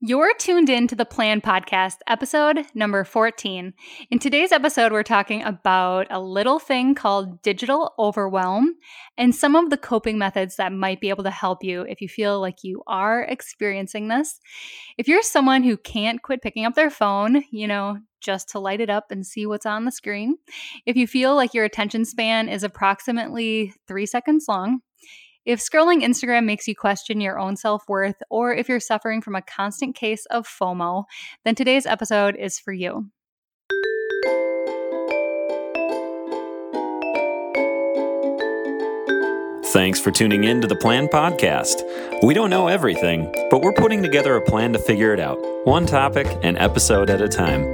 You're tuned in to the Plan Podcast, episode number 14. In today's episode, we're talking about a little thing called digital overwhelm and some of the coping methods that might be able to help you if you feel like you are experiencing this. If you're someone who can't quit picking up their phone, you know, just to light it up and see what's on the screen, if you feel like your attention span is approximately three seconds long, if scrolling Instagram makes you question your own self worth, or if you're suffering from a constant case of FOMO, then today's episode is for you. Thanks for tuning in to the Plan Podcast. We don't know everything, but we're putting together a plan to figure it out, one topic and episode at a time.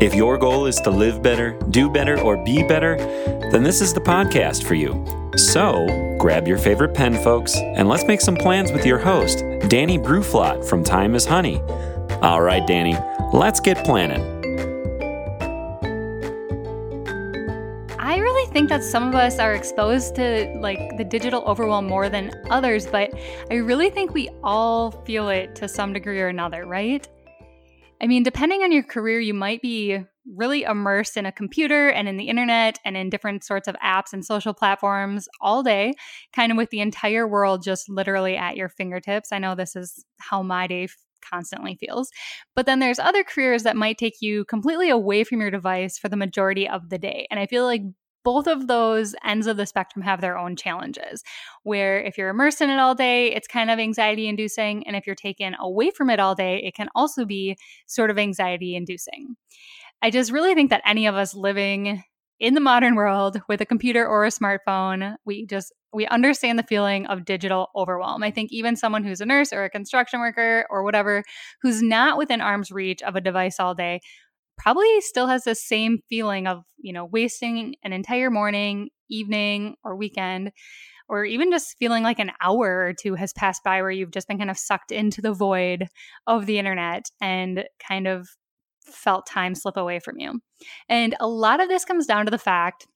If your goal is to live better, do better, or be better, then this is the podcast for you. So, grab your favorite pen, folks, and let's make some plans with your host, Danny Bruflot from Time is Honey. All right, Danny, let's get planning. I really think that some of us are exposed to like the digital overwhelm more than others, but I really think we all feel it to some degree or another, right? I mean, depending on your career, you might be really immersed in a computer and in the internet and in different sorts of apps and social platforms all day, kind of with the entire world just literally at your fingertips. I know this is how my day constantly feels. But then there's other careers that might take you completely away from your device for the majority of the day. And I feel like both of those ends of the spectrum have their own challenges. Where if you're immersed in it all day, it's kind of anxiety inducing. And if you're taken away from it all day, it can also be sort of anxiety inducing. I just really think that any of us living in the modern world with a computer or a smartphone, we just we understand the feeling of digital overwhelm. I think even someone who's a nurse or a construction worker or whatever who's not within arm's reach of a device all day probably still has the same feeling of, you know, wasting an entire morning, evening, or weekend, or even just feeling like an hour or two has passed by where you've just been kind of sucked into the void of the internet and kind of felt time slip away from you. And a lot of this comes down to the fact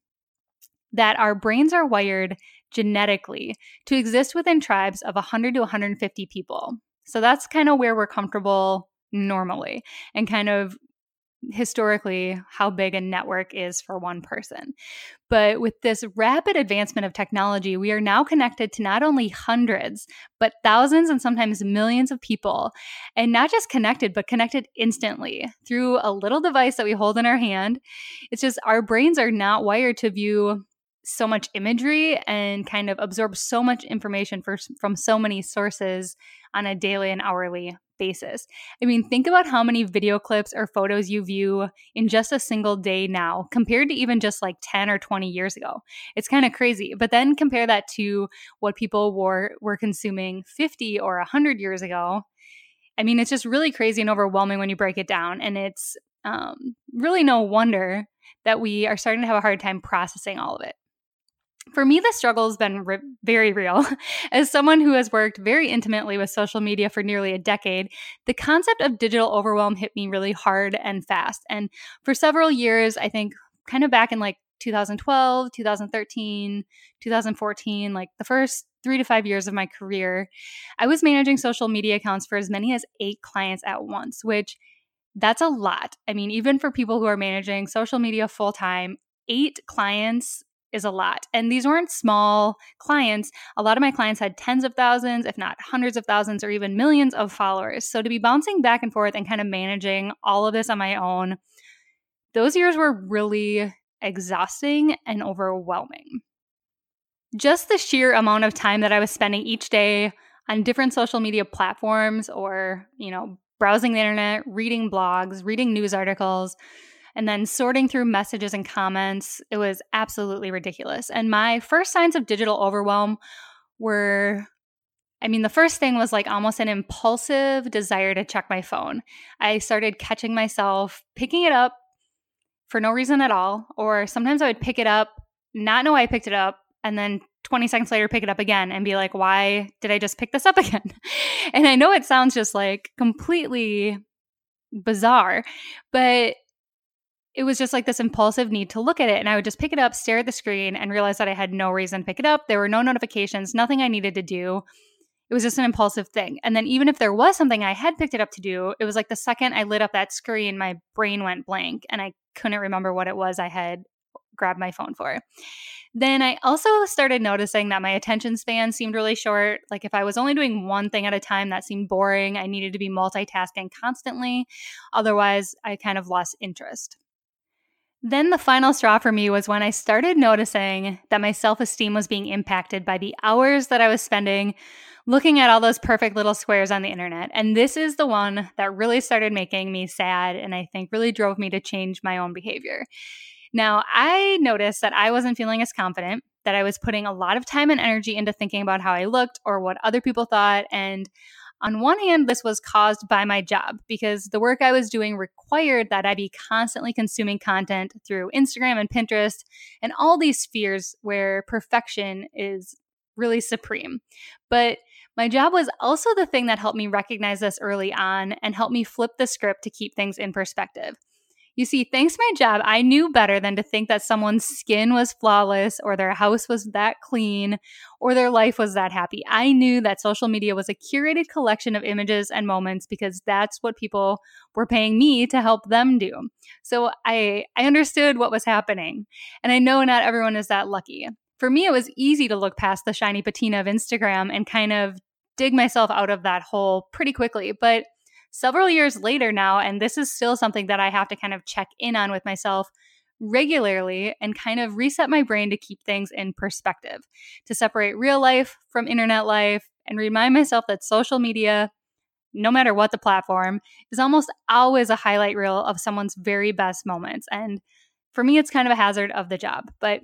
that our brains are wired genetically to exist within tribes of 100 to 150 people. So that's kind of where we're comfortable normally and kind of historically how big a network is for one person. But with this rapid advancement of technology, we are now connected to not only hundreds, but thousands and sometimes millions of people. And not just connected, but connected instantly through a little device that we hold in our hand. It's just our brains are not wired to view so much imagery and kind of absorb so much information for, from so many sources on a daily and hourly basis. I mean, think about how many video clips or photos you view in just a single day now compared to even just like 10 or 20 years ago. It's kind of crazy. But then compare that to what people were were consuming 50 or 100 years ago. I mean, it's just really crazy and overwhelming when you break it down and it's um, really no wonder that we are starting to have a hard time processing all of it for me, the struggle has been re- very real. As someone who has worked very intimately with social media for nearly a decade, the concept of digital overwhelm hit me really hard and fast. And for several years, I think kind of back in like 2012, 2013, 2014, like the first three to five years of my career, I was managing social media accounts for as many as eight clients at once, which that's a lot. I mean, even for people who are managing social media full time, eight clients is a lot. And these weren't small clients. A lot of my clients had tens of thousands, if not hundreds of thousands, or even millions of followers. So to be bouncing back and forth and kind of managing all of this on my own, those years were really exhausting and overwhelming. Just the sheer amount of time that I was spending each day on different social media platforms or, you know, browsing the internet, reading blogs, reading news articles, and then sorting through messages and comments. It was absolutely ridiculous. And my first signs of digital overwhelm were I mean, the first thing was like almost an impulsive desire to check my phone. I started catching myself picking it up for no reason at all, or sometimes I would pick it up, not know I picked it up, and then 20 seconds later pick it up again and be like, why did I just pick this up again? and I know it sounds just like completely bizarre, but it was just like this impulsive need to look at it. And I would just pick it up, stare at the screen, and realize that I had no reason to pick it up. There were no notifications, nothing I needed to do. It was just an impulsive thing. And then even if there was something I had picked it up to do, it was like the second I lit up that screen, my brain went blank and I couldn't remember what it was I had grabbed my phone for. Then I also started noticing that my attention span seemed really short. Like if I was only doing one thing at a time, that seemed boring. I needed to be multitasking constantly. Otherwise, I kind of lost interest. Then the final straw for me was when I started noticing that my self esteem was being impacted by the hours that I was spending looking at all those perfect little squares on the internet. And this is the one that really started making me sad and I think really drove me to change my own behavior. Now, I noticed that I wasn't feeling as confident, that I was putting a lot of time and energy into thinking about how I looked or what other people thought. And on one hand, this was caused by my job because the work I was doing required that I be constantly consuming content through Instagram and Pinterest and all these spheres where perfection is really supreme. But my job was also the thing that helped me recognize this early on and helped me flip the script to keep things in perspective. You see, thanks my job, I knew better than to think that someone's skin was flawless or their house was that clean or their life was that happy. I knew that social media was a curated collection of images and moments because that's what people were paying me to help them do. So I I understood what was happening. And I know not everyone is that lucky. For me, it was easy to look past the shiny patina of Instagram and kind of dig myself out of that hole pretty quickly. But several years later now, and this is still something that I have to kind of check in on with myself regularly and kind of reset my brain to keep things in perspective, to separate real life from internet life, and remind myself that social media, no matter what the platform, is almost always a highlight reel of someone's very best moments. And for me, it's kind of a hazard of the job. But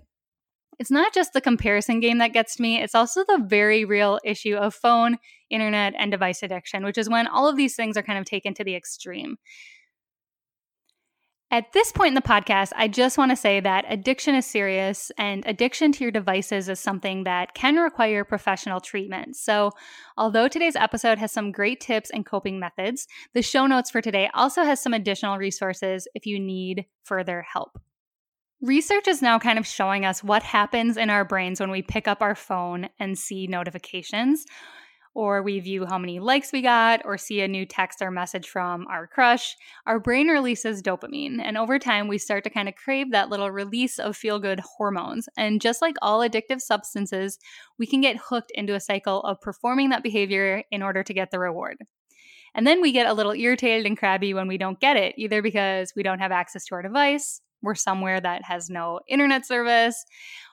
it's not just the comparison game that gets to me, it's also the very real issue of phone, internet, and device addiction, which is when all of these things are kind of taken to the extreme. At this point in the podcast, I just want to say that addiction is serious and addiction to your devices is something that can require professional treatment. So, although today's episode has some great tips and coping methods, the show notes for today also has some additional resources if you need further help. Research is now kind of showing us what happens in our brains when we pick up our phone and see notifications, or we view how many likes we got, or see a new text or message from our crush. Our brain releases dopamine, and over time, we start to kind of crave that little release of feel good hormones. And just like all addictive substances, we can get hooked into a cycle of performing that behavior in order to get the reward. And then we get a little irritated and crabby when we don't get it, either because we don't have access to our device we're somewhere that has no internet service,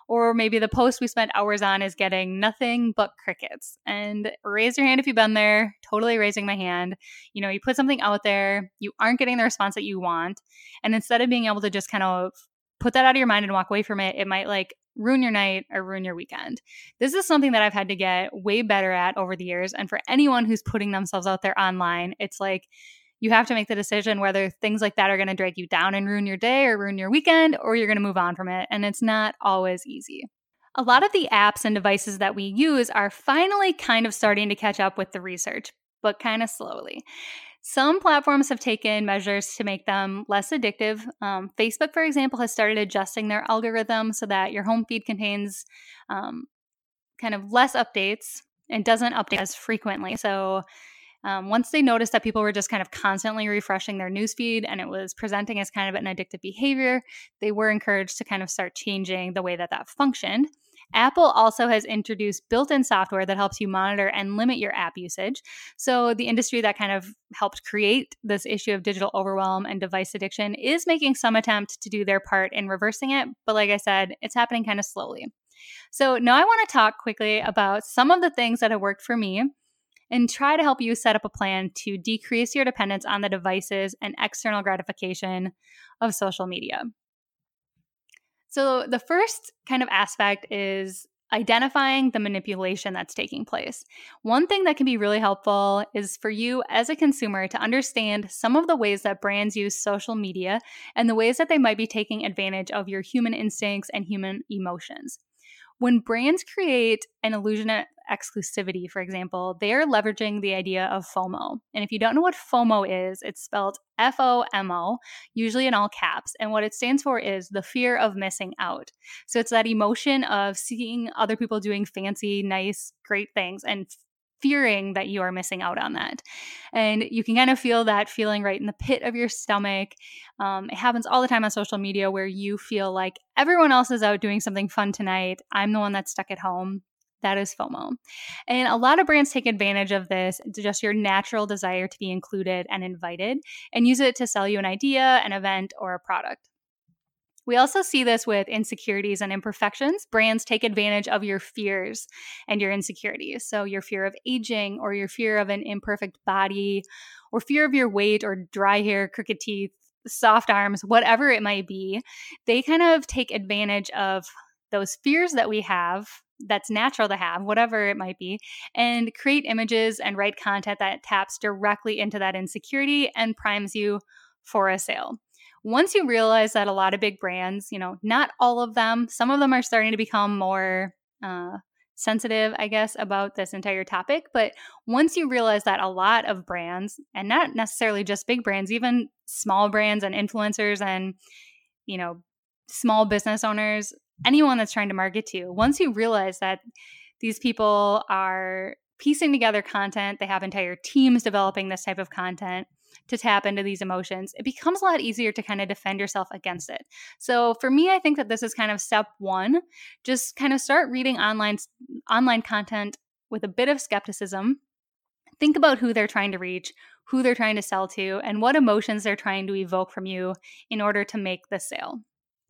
or maybe the post we spent hours on is getting nothing but crickets. And raise your hand if you've been there, totally raising my hand. You know, you put something out there, you aren't getting the response that you want. And instead of being able to just kind of put that out of your mind and walk away from it, it might like ruin your night or ruin your weekend. This is something that I've had to get way better at over the years. And for anyone who's putting themselves out there online, it's like, you have to make the decision whether things like that are going to drag you down and ruin your day or ruin your weekend, or you're going to move on from it. And it's not always easy. A lot of the apps and devices that we use are finally kind of starting to catch up with the research, but kind of slowly. Some platforms have taken measures to make them less addictive. Um, Facebook, for example, has started adjusting their algorithm so that your home feed contains um, kind of less updates and doesn't update as frequently. So um, once they noticed that people were just kind of constantly refreshing their newsfeed and it was presenting as kind of an addictive behavior, they were encouraged to kind of start changing the way that that functioned. Apple also has introduced built in software that helps you monitor and limit your app usage. So, the industry that kind of helped create this issue of digital overwhelm and device addiction is making some attempt to do their part in reversing it. But, like I said, it's happening kind of slowly. So, now I want to talk quickly about some of the things that have worked for me and try to help you set up a plan to decrease your dependence on the devices and external gratification of social media. So, the first kind of aspect is identifying the manipulation that's taking place. One thing that can be really helpful is for you as a consumer to understand some of the ways that brands use social media and the ways that they might be taking advantage of your human instincts and human emotions. When brands create an illusion of exclusivity, for example, they are leveraging the idea of FOMO. And if you don't know what FOMO is, it's spelled F O M O, usually in all caps. And what it stands for is the fear of missing out. So it's that emotion of seeing other people doing fancy, nice, great things and fearing that you are missing out on that. And you can kind of feel that feeling right in the pit of your stomach. Um, it happens all the time on social media where you feel like everyone else is out doing something fun tonight. I'm the one that's stuck at home. That is FOMO. And a lot of brands take advantage of this, just your natural desire to be included and invited, and use it to sell you an idea, an event, or a product. We also see this with insecurities and imperfections. Brands take advantage of your fears and your insecurities. So, your fear of aging, or your fear of an imperfect body, or fear of your weight, or dry hair, crooked teeth, soft arms, whatever it might be, they kind of take advantage of those fears that we have that's natural to have, whatever it might be, and create images and write content that taps directly into that insecurity and primes you for a sale once you realize that a lot of big brands, you know, not all of them, some of them are starting to become more uh, sensitive, I guess, about this entire topic. But once you realize that a lot of brands, and not necessarily just big brands, even small brands and influencers and, you know, small business owners, anyone that's trying to market to, once you realize that these people are piecing together content, they have entire teams developing this type of content to tap into these emotions, it becomes a lot easier to kind of defend yourself against it. So for me, I think that this is kind of step one. Just kind of start reading online online content with a bit of skepticism. Think about who they're trying to reach, who they're trying to sell to, and what emotions they're trying to evoke from you in order to make the sale.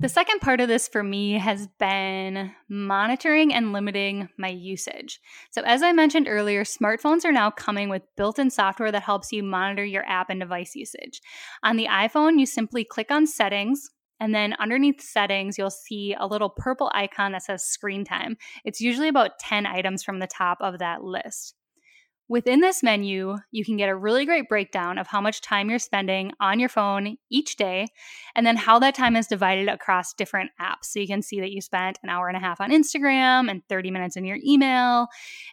The second part of this for me has been monitoring and limiting my usage. So, as I mentioned earlier, smartphones are now coming with built in software that helps you monitor your app and device usage. On the iPhone, you simply click on settings, and then underneath settings, you'll see a little purple icon that says screen time. It's usually about 10 items from the top of that list. Within this menu, you can get a really great breakdown of how much time you're spending on your phone each day, and then how that time is divided across different apps. So you can see that you spent an hour and a half on Instagram, and 30 minutes in your email,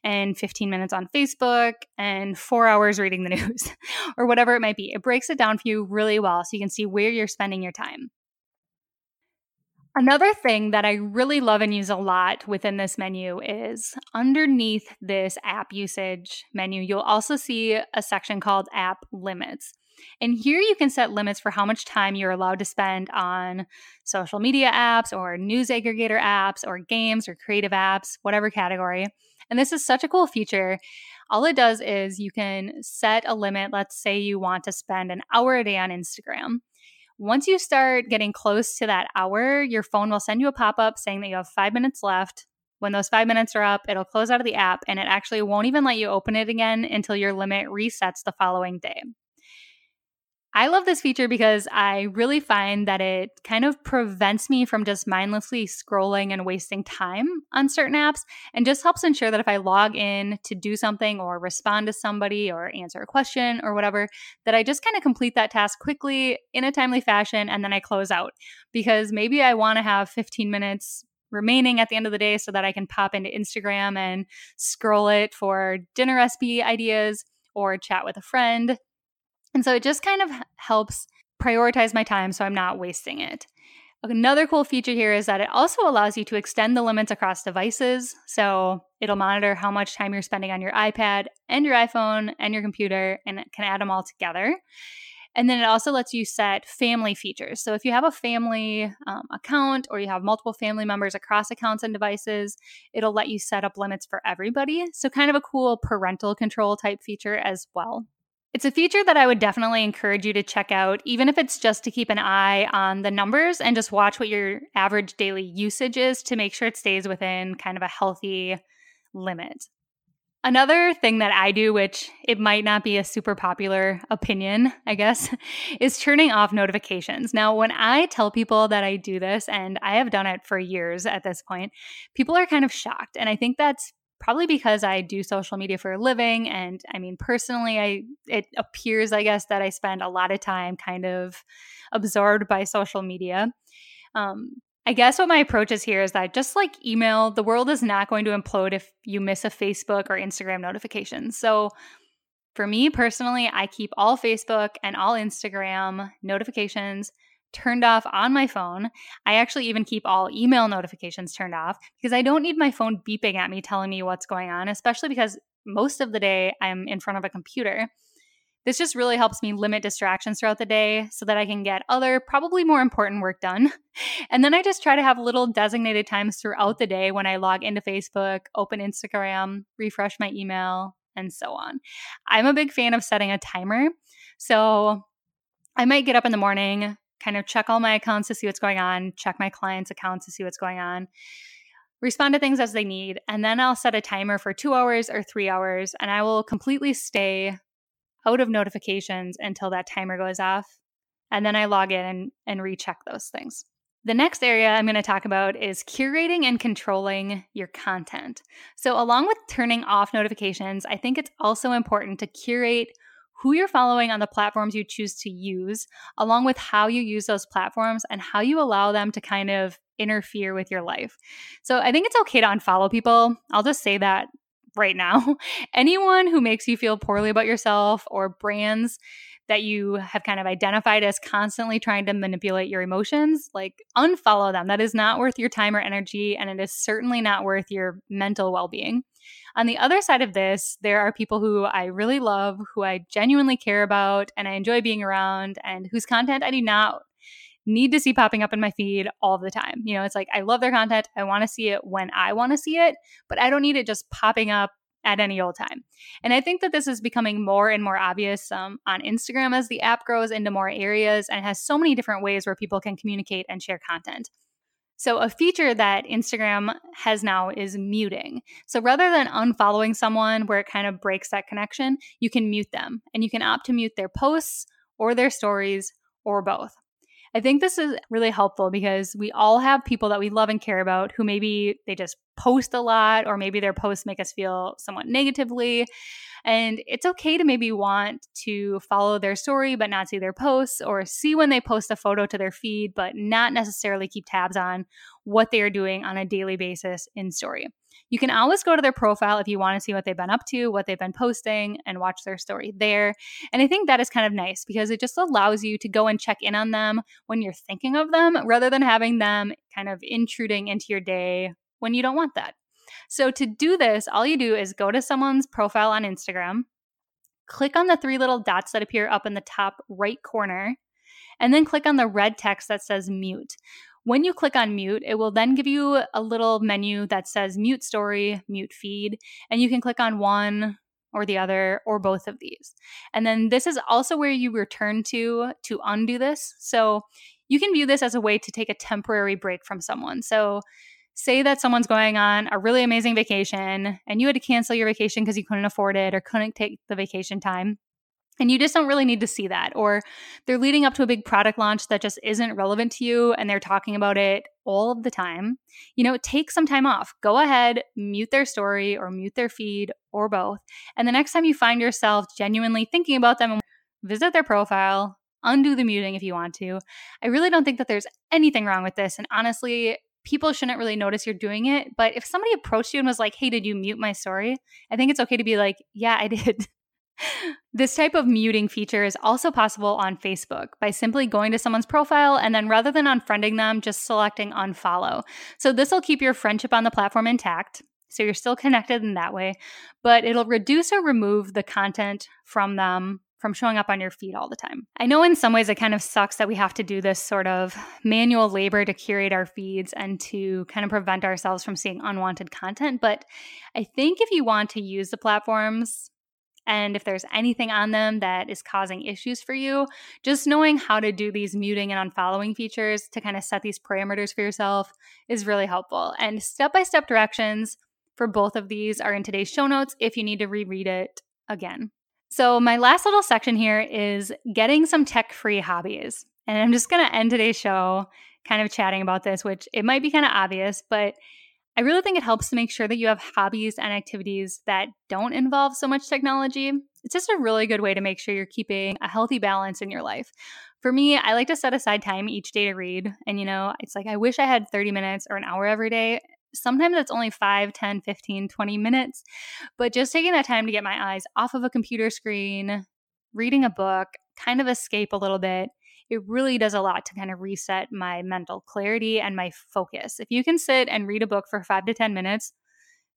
and 15 minutes on Facebook, and four hours reading the news, or whatever it might be. It breaks it down for you really well so you can see where you're spending your time. Another thing that I really love and use a lot within this menu is underneath this app usage menu, you'll also see a section called app limits. And here you can set limits for how much time you're allowed to spend on social media apps or news aggregator apps or games or creative apps, whatever category. And this is such a cool feature. All it does is you can set a limit. Let's say you want to spend an hour a day on Instagram. Once you start getting close to that hour, your phone will send you a pop up saying that you have five minutes left. When those five minutes are up, it'll close out of the app and it actually won't even let you open it again until your limit resets the following day. I love this feature because I really find that it kind of prevents me from just mindlessly scrolling and wasting time on certain apps and just helps ensure that if I log in to do something or respond to somebody or answer a question or whatever, that I just kind of complete that task quickly in a timely fashion and then I close out. Because maybe I want to have 15 minutes remaining at the end of the day so that I can pop into Instagram and scroll it for dinner recipe ideas or chat with a friend and so it just kind of helps prioritize my time so I'm not wasting it. Another cool feature here is that it also allows you to extend the limits across devices. So it'll monitor how much time you're spending on your iPad and your iPhone and your computer and it can add them all together. And then it also lets you set family features. So if you have a family um, account or you have multiple family members across accounts and devices, it'll let you set up limits for everybody. So kind of a cool parental control type feature as well. It's a feature that I would definitely encourage you to check out, even if it's just to keep an eye on the numbers and just watch what your average daily usage is to make sure it stays within kind of a healthy limit. Another thing that I do, which it might not be a super popular opinion, I guess, is turning off notifications. Now, when I tell people that I do this, and I have done it for years at this point, people are kind of shocked. And I think that's probably because I do social media for a living and I mean personally I it appears I guess that I spend a lot of time kind of absorbed by social media. Um, I guess what my approach is here is that just like email, the world is not going to implode if you miss a Facebook or Instagram notification. So for me personally, I keep all Facebook and all Instagram notifications turned off on my phone. I actually even keep all email notifications turned off because I don't need my phone beeping at me telling me what's going on, especially because most of the day I'm in front of a computer. This just really helps me limit distractions throughout the day so that I can get other, probably more important work done. And then I just try to have little designated times throughout the day when I log into Facebook, open Instagram, refresh my email, and so on. I'm a big fan of setting a timer. So I might get up in the morning, kind of check all my accounts to see what's going on, check my clients' accounts to see what's going on, respond to things as they need, and then I'll set a timer for two hours or three hours, and I will completely stay out of notifications until that timer goes off. And then I log in and, and recheck those things. The next area I'm going to talk about is curating and controlling your content. So, along with turning off notifications, I think it's also important to curate who you're following on the platforms you choose to use, along with how you use those platforms and how you allow them to kind of interfere with your life. So, I think it's okay to unfollow people. I'll just say that right now. Anyone who makes you feel poorly about yourself or brands that you have kind of identified as constantly trying to manipulate your emotions, like unfollow them. That is not worth your time or energy, and it is certainly not worth your mental well being. On the other side of this, there are people who I really love, who I genuinely care about, and I enjoy being around, and whose content I do not need to see popping up in my feed all the time. You know, it's like I love their content. I want to see it when I want to see it, but I don't need it just popping up at any old time. And I think that this is becoming more and more obvious um, on Instagram as the app grows into more areas and has so many different ways where people can communicate and share content. So, a feature that Instagram has now is muting. So, rather than unfollowing someone where it kind of breaks that connection, you can mute them and you can opt to mute their posts or their stories or both. I think this is really helpful because we all have people that we love and care about who maybe they just post a lot or maybe their posts make us feel somewhat negatively. And it's okay to maybe want to follow their story but not see their posts or see when they post a photo to their feed but not necessarily keep tabs on what they are doing on a daily basis in story. You can always go to their profile if you want to see what they've been up to, what they've been posting, and watch their story there. And I think that is kind of nice because it just allows you to go and check in on them when you're thinking of them rather than having them kind of intruding into your day when you don't want that. So, to do this, all you do is go to someone's profile on Instagram, click on the three little dots that appear up in the top right corner, and then click on the red text that says mute. When you click on mute, it will then give you a little menu that says mute story, mute feed, and you can click on one or the other or both of these. And then this is also where you return to to undo this. So you can view this as a way to take a temporary break from someone. So say that someone's going on a really amazing vacation and you had to cancel your vacation because you couldn't afford it or couldn't take the vacation time. And you just don't really need to see that. Or they're leading up to a big product launch that just isn't relevant to you and they're talking about it all of the time. You know, take some time off. Go ahead, mute their story or mute their feed or both. And the next time you find yourself genuinely thinking about them, visit their profile, undo the muting if you want to. I really don't think that there's anything wrong with this. And honestly, people shouldn't really notice you're doing it. But if somebody approached you and was like, hey, did you mute my story? I think it's okay to be like, yeah, I did. This type of muting feature is also possible on Facebook by simply going to someone's profile and then rather than unfriending them, just selecting unfollow. So this will keep your friendship on the platform intact. So you're still connected in that way, but it'll reduce or remove the content from them from showing up on your feed all the time. I know in some ways it kind of sucks that we have to do this sort of manual labor to curate our feeds and to kind of prevent ourselves from seeing unwanted content, but I think if you want to use the platforms and if there's anything on them that is causing issues for you, just knowing how to do these muting and unfollowing features to kind of set these parameters for yourself is really helpful. And step by step directions for both of these are in today's show notes if you need to reread it again. So, my last little section here is getting some tech free hobbies. And I'm just going to end today's show kind of chatting about this, which it might be kind of obvious, but I really think it helps to make sure that you have hobbies and activities that don't involve so much technology. It's just a really good way to make sure you're keeping a healthy balance in your life. For me, I like to set aside time each day to read. And, you know, it's like I wish I had 30 minutes or an hour every day. Sometimes it's only 5, 10, 15, 20 minutes. But just taking that time to get my eyes off of a computer screen, reading a book, kind of escape a little bit, it really does a lot to kind of reset my mental clarity and my focus. If you can sit and read a book for five to 10 minutes,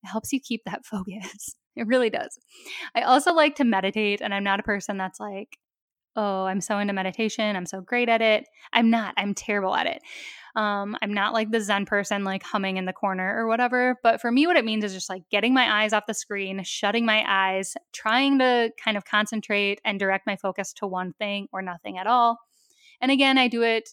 it helps you keep that focus. It really does. I also like to meditate, and I'm not a person that's like, oh, I'm so into meditation. I'm so great at it. I'm not. I'm terrible at it. Um, I'm not like the Zen person, like humming in the corner or whatever. But for me, what it means is just like getting my eyes off the screen, shutting my eyes, trying to kind of concentrate and direct my focus to one thing or nothing at all. And again, I do it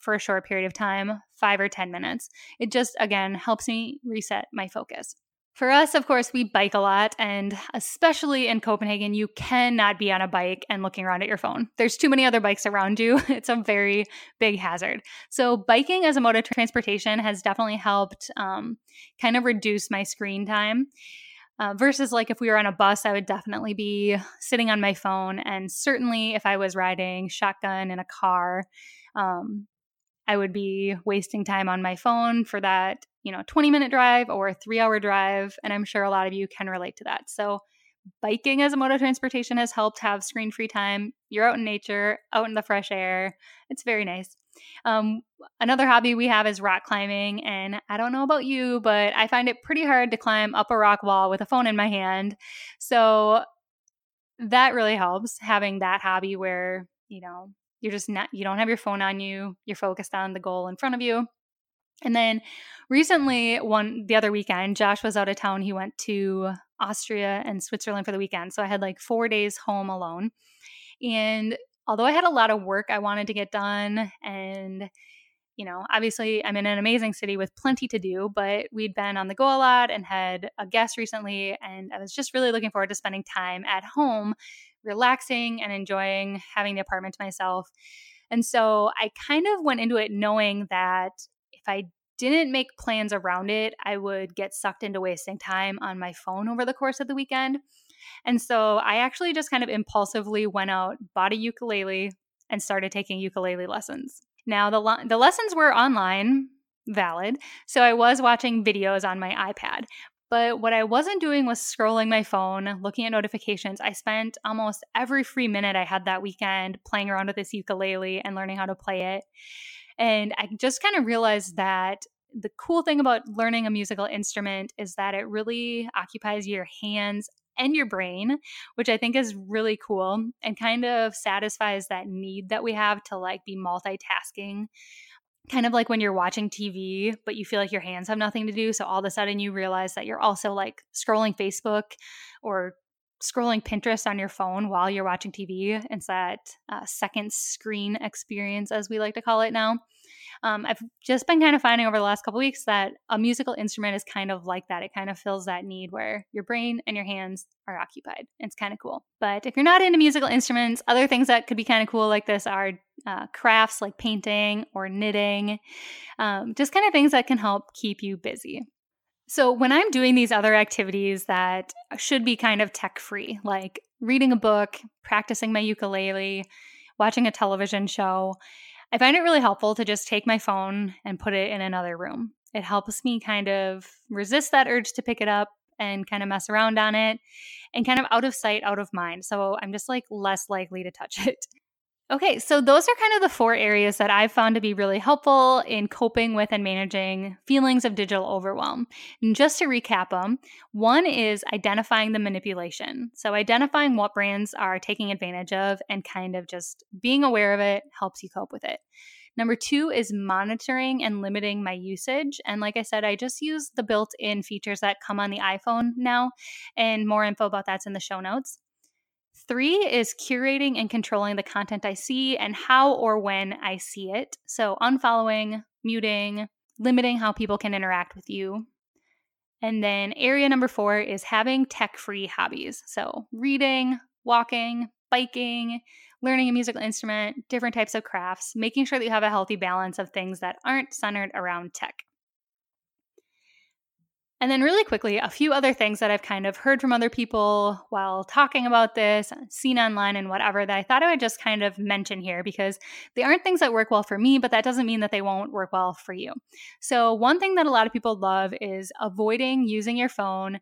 for a short period of time, five or 10 minutes. It just, again, helps me reset my focus. For us, of course, we bike a lot, and especially in Copenhagen, you cannot be on a bike and looking around at your phone. There's too many other bikes around you. It's a very big hazard. So, biking as a mode of transportation has definitely helped um, kind of reduce my screen time. Uh, versus like if we were on a bus, I would definitely be sitting on my phone. And certainly if I was riding shotgun in a car, um, I would be wasting time on my phone for that, you know, 20 minute drive or three hour drive. And I'm sure a lot of you can relate to that. So, biking as a mode of transportation has helped have screen free time. You're out in nature, out in the fresh air. It's very nice. Um, another hobby we have is rock climbing. And I don't know about you, but I find it pretty hard to climb up a rock wall with a phone in my hand. So, that really helps having that hobby where, you know, you're just not, you don't have your phone on you. You're focused on the goal in front of you. And then recently, one the other weekend, Josh was out of town. He went to Austria and Switzerland for the weekend. So I had like four days home alone. And although I had a lot of work I wanted to get done, and you know, obviously I'm in an amazing city with plenty to do, but we'd been on the go a lot and had a guest recently. And I was just really looking forward to spending time at home relaxing and enjoying having the apartment to myself. And so I kind of went into it knowing that if I didn't make plans around it, I would get sucked into wasting time on my phone over the course of the weekend. And so I actually just kind of impulsively went out, bought a ukulele, and started taking ukulele lessons. Now, the, the lessons were online, valid. So I was watching videos on my iPad, but what I wasn't doing was scrolling my phone, looking at notifications. I spent almost every free minute I had that weekend playing around with this ukulele and learning how to play it. And I just kind of realized that the cool thing about learning a musical instrument is that it really occupies your hands and your brain, which I think is really cool and kind of satisfies that need that we have to like be multitasking kind of like when you're watching TV, but you feel like your hands have nothing to do. So all of a sudden you realize that you're also like scrolling Facebook or scrolling Pinterest on your phone while you're watching TV. It's that uh, second screen experience, as we like to call it now. Um, I've just been kind of finding over the last couple weeks that a musical instrument is kind of like that. It kind of fills that need where your brain and your hands are occupied. It's kind of cool. But if you're not into musical instruments, other things that could be kind of cool like this are uh, crafts like painting or knitting, um, just kind of things that can help keep you busy. So, when I'm doing these other activities that should be kind of tech free, like reading a book, practicing my ukulele, watching a television show, I find it really helpful to just take my phone and put it in another room. It helps me kind of resist that urge to pick it up and kind of mess around on it and kind of out of sight, out of mind. So I'm just like less likely to touch it. Okay, so those are kind of the four areas that I've found to be really helpful in coping with and managing feelings of digital overwhelm. And just to recap them, one is identifying the manipulation. So, identifying what brands are taking advantage of and kind of just being aware of it helps you cope with it. Number two is monitoring and limiting my usage. And like I said, I just use the built in features that come on the iPhone now, and more info about that's in the show notes. Three is curating and controlling the content I see and how or when I see it. So, unfollowing, muting, limiting how people can interact with you. And then, area number four is having tech free hobbies. So, reading, walking, biking, learning a musical instrument, different types of crafts, making sure that you have a healthy balance of things that aren't centered around tech. And then, really quickly, a few other things that I've kind of heard from other people while talking about this, uh, seen online, and whatever that I thought I would just kind of mention here because they aren't things that work well for me, but that doesn't mean that they won't work well for you. So, one thing that a lot of people love is avoiding using your phone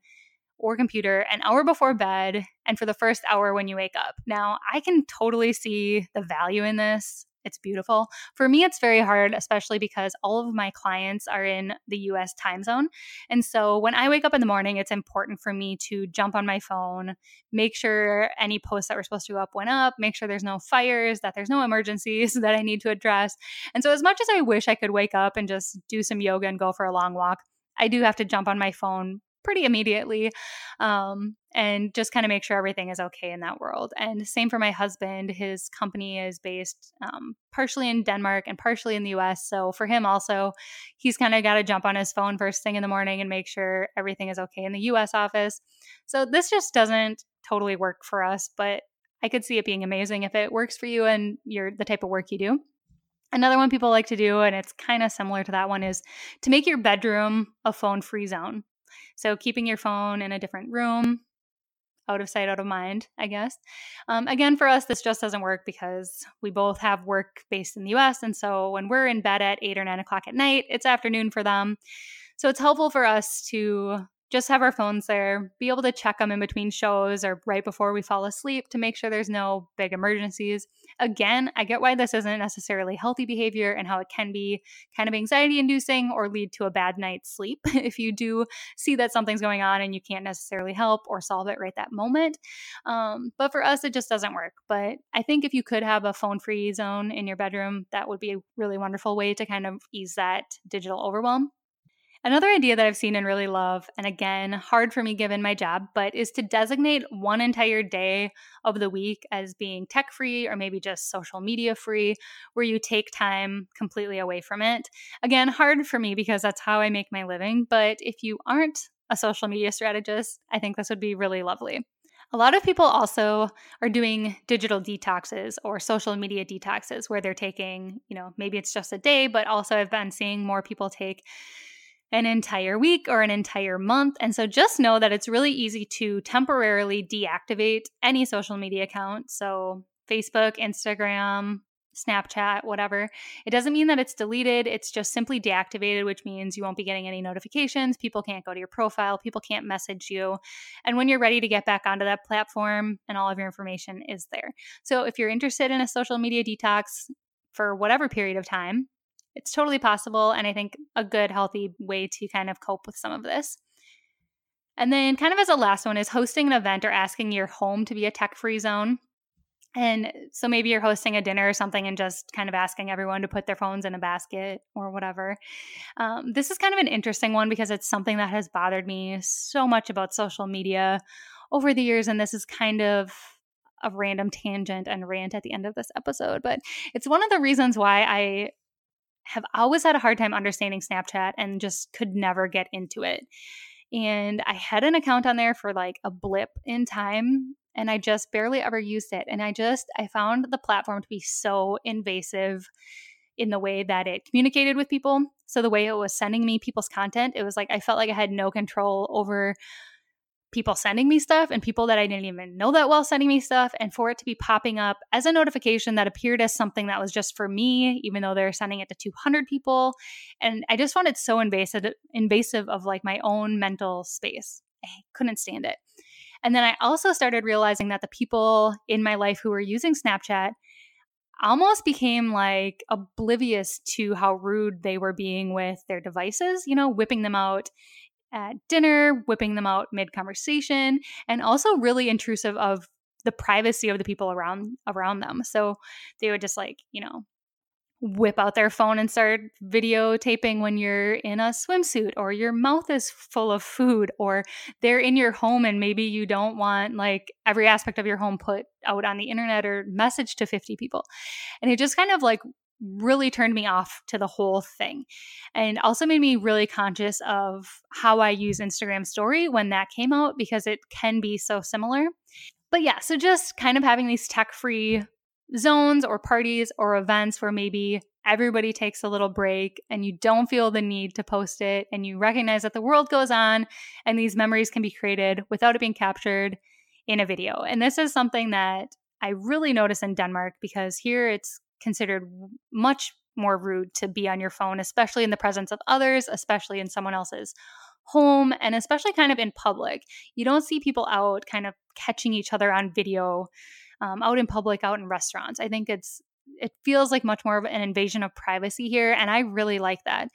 or computer an hour before bed and for the first hour when you wake up. Now, I can totally see the value in this it's beautiful. For me, it's very hard, especially because all of my clients are in the US time zone. And so when I wake up in the morning, it's important for me to jump on my phone, make sure any posts that were supposed to go up went up, make sure there's no fires, that there's no emergencies that I need to address. And so, as much as I wish I could wake up and just do some yoga and go for a long walk, I do have to jump on my phone pretty immediately um, and just kind of make sure everything is okay in that world. And same for my husband. His company is based um, partially in Denmark and partially in the US. So for him also, he's kind of got to jump on his phone first thing in the morning and make sure everything is okay in the US office. So this just doesn't totally work for us, but I could see it being amazing if it works for you and you're the type of work you do. Another one people like to do, and it's kind of similar to that one, is to make your bedroom a phone free zone. So keeping your phone in a different room, out of sight, out of mind, I guess. Um, again, for us, this just doesn't work because we both have work based in the US. And so when we're in bed at eight or nine o'clock at night, it's afternoon for them. So it's helpful for us to just have our phones there, be able to check them in between shows or right before we fall asleep to make sure there's no big emergencies. Again, I get why this isn't necessarily healthy behavior and how it can be kind of anxiety inducing or lead to a bad night's sleep if you do see that something's going on and you can't necessarily help or solve it right that moment. Um, but for us, it just doesn't work. But I think if you could have a phone free zone in your bedroom, that would be a really wonderful way to kind of ease that digital overwhelm. Another idea that I've seen and really love, and again, hard for me given my job, but is to designate one entire day of the week as being tech free or maybe just social media free, where you take time completely away from it. Again, hard for me because that's how I make my living, but if you aren't a social media strategist, I think this would be really lovely. A lot of people also are doing digital detoxes or social media detoxes where they're taking, you know, maybe it's just a day, but also I've been seeing more people take an entire week or an entire month. And so just know that it's really easy to temporarily deactivate any social media account. So Facebook, Instagram, Snapchat, whatever. It doesn't mean that it's deleted. It's just simply deactivated, which means you won't be getting any notifications. People can't go to your profile. People can't message you. And when you're ready to get back onto that platform and all of your information is there. So if you're interested in a social media detox for whatever period of time, it's totally possible. And I think a good, healthy way to kind of cope with some of this. And then, kind of as a last one, is hosting an event or asking your home to be a tech free zone. And so maybe you're hosting a dinner or something and just kind of asking everyone to put their phones in a basket or whatever. Um, this is kind of an interesting one because it's something that has bothered me so much about social media over the years. And this is kind of a random tangent and rant at the end of this episode. But it's one of the reasons why I have always had a hard time understanding Snapchat and just could never get into it. And I had an account on there for like a blip in time and I just barely ever used it. And I just, I found the platform to be so invasive in the way that it communicated with people. So the way it was sending me people's content, it was like I felt like I had no control over people sending me stuff and people that I didn't even know that well sending me stuff, and for it to be popping up as a notification that appeared as something that was just for me, even though they're sending it to 200 people. And I just found it so invasive, invasive of like my own mental space. I couldn't stand it. And then I also started realizing that the people in my life who were using Snapchat almost became like oblivious to how rude they were being with their devices, you know, whipping them out at dinner, whipping them out mid conversation, and also really intrusive of the privacy of the people around around them. So they would just like, you know, whip out their phone and start videotaping when you're in a swimsuit or your mouth is full of food or they're in your home and maybe you don't want like every aspect of your home put out on the internet or message to 50 people. And it just kind of like really turned me off to the whole thing and also made me really conscious of how I use Instagram story when that came out because it can be so similar. But yeah, so just kind of having these tech free zones or parties or events where maybe everybody takes a little break and you don't feel the need to post it and you recognize that the world goes on and these memories can be created without it being captured in a video. And this is something that I really notice in Denmark because here it's considered much more rude to be on your phone, especially in the presence of others, especially in someone else's home, and especially kind of in public. You don't see people out kind of catching each other on video um, out in public, out in restaurants. I think it's it feels like much more of an invasion of privacy here. And I really like that.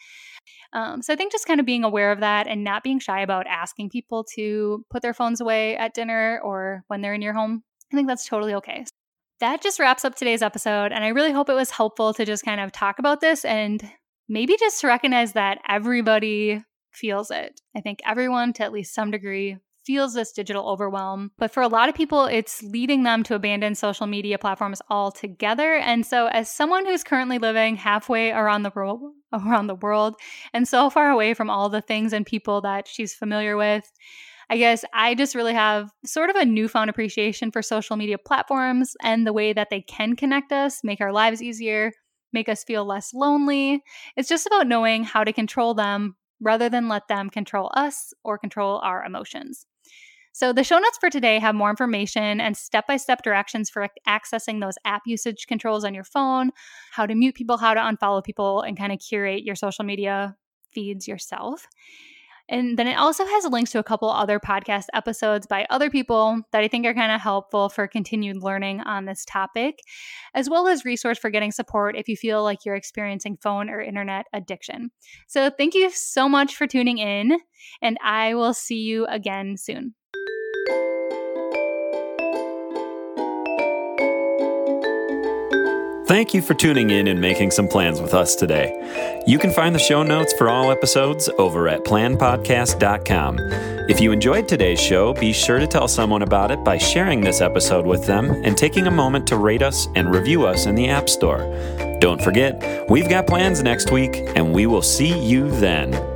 Um, so I think just kind of being aware of that and not being shy about asking people to put their phones away at dinner or when they're in your home, I think that's totally okay. That just wraps up today's episode. And I really hope it was helpful to just kind of talk about this and maybe just to recognize that everybody feels it. I think everyone, to at least some degree, feels this digital overwhelm. But for a lot of people, it's leading them to abandon social media platforms altogether. And so, as someone who's currently living halfway around the world, around the world, and so far away from all the things and people that she's familiar with, I guess I just really have sort of a newfound appreciation for social media platforms and the way that they can connect us, make our lives easier, make us feel less lonely. It's just about knowing how to control them rather than let them control us or control our emotions. So, the show notes for today have more information and step by step directions for accessing those app usage controls on your phone, how to mute people, how to unfollow people, and kind of curate your social media feeds yourself. And then it also has links to a couple other podcast episodes by other people that I think are kind of helpful for continued learning on this topic, as well as resource for getting support if you feel like you're experiencing phone or internet addiction. So thank you so much for tuning in, and I will see you again soon. Thank you for tuning in and making some plans with us today. You can find the show notes for all episodes over at planpodcast.com. If you enjoyed today's show, be sure to tell someone about it by sharing this episode with them and taking a moment to rate us and review us in the App Store. Don't forget, we've got plans next week, and we will see you then.